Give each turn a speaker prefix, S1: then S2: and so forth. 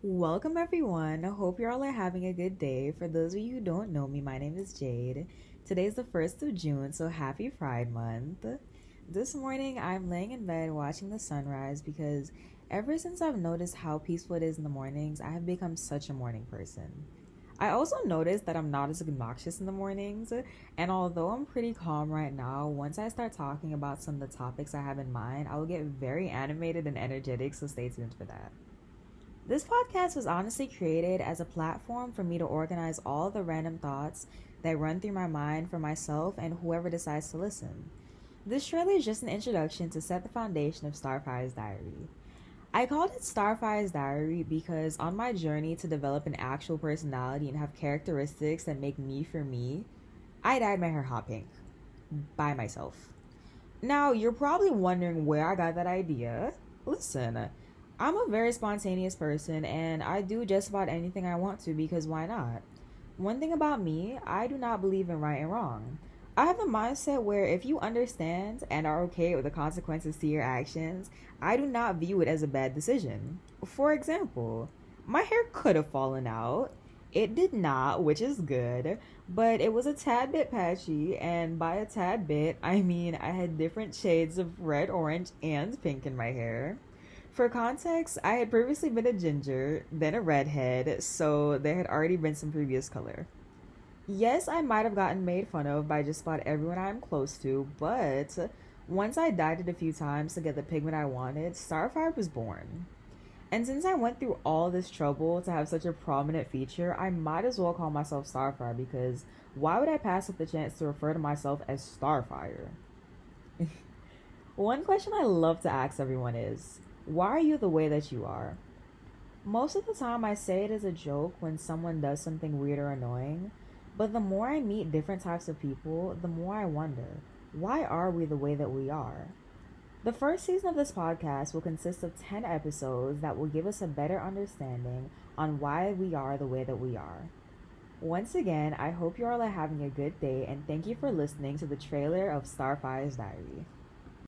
S1: Welcome, everyone. I hope you're all are having a good day. For those of you who don't know me, my name is Jade. Today is the 1st of June, so happy Pride Month. This morning, I'm laying in bed watching the sunrise because ever since I've noticed how peaceful it is in the mornings, I have become such a morning person. I also noticed that I'm not as obnoxious in the mornings, and although I'm pretty calm right now, once I start talking about some of the topics I have in mind, I will get very animated and energetic, so stay tuned for that. This podcast was honestly created as a platform for me to organize all the random thoughts that run through my mind for myself and whoever decides to listen. This trailer is just an introduction to set the foundation of Starfire's Diary. I called it Starfire's Diary because on my journey to develop an actual personality and have characteristics that make me for me, I dyed my hair hot pink by myself. Now, you're probably wondering where I got that idea. Listen, I'm a very spontaneous person and I do just about anything I want to because why not? One thing about me, I do not believe in right and wrong. I have a mindset where if you understand and are okay with the consequences to your actions, I do not view it as a bad decision. For example, my hair could have fallen out. It did not, which is good, but it was a tad bit patchy, and by a tad bit, I mean I had different shades of red, orange, and pink in my hair. For context, I had previously been a ginger, then a redhead, so there had already been some previous color. Yes, I might have gotten made fun of by just about everyone I'm close to, but once I dyed it a few times to get the pigment I wanted, Starfire was born. And since I went through all this trouble to have such a prominent feature, I might as well call myself Starfire because why would I pass up the chance to refer to myself as Starfire? One question I love to ask everyone is why are you the way that you are? Most of the time, I say it as a joke when someone does something weird or annoying, but the more I meet different types of people, the more I wonder why are we the way that we are? The first season of this podcast will consist of 10 episodes that will give us a better understanding on why we are the way that we are. Once again, I hope you all are having a good day and thank you for listening to the trailer of Starfire's Diary.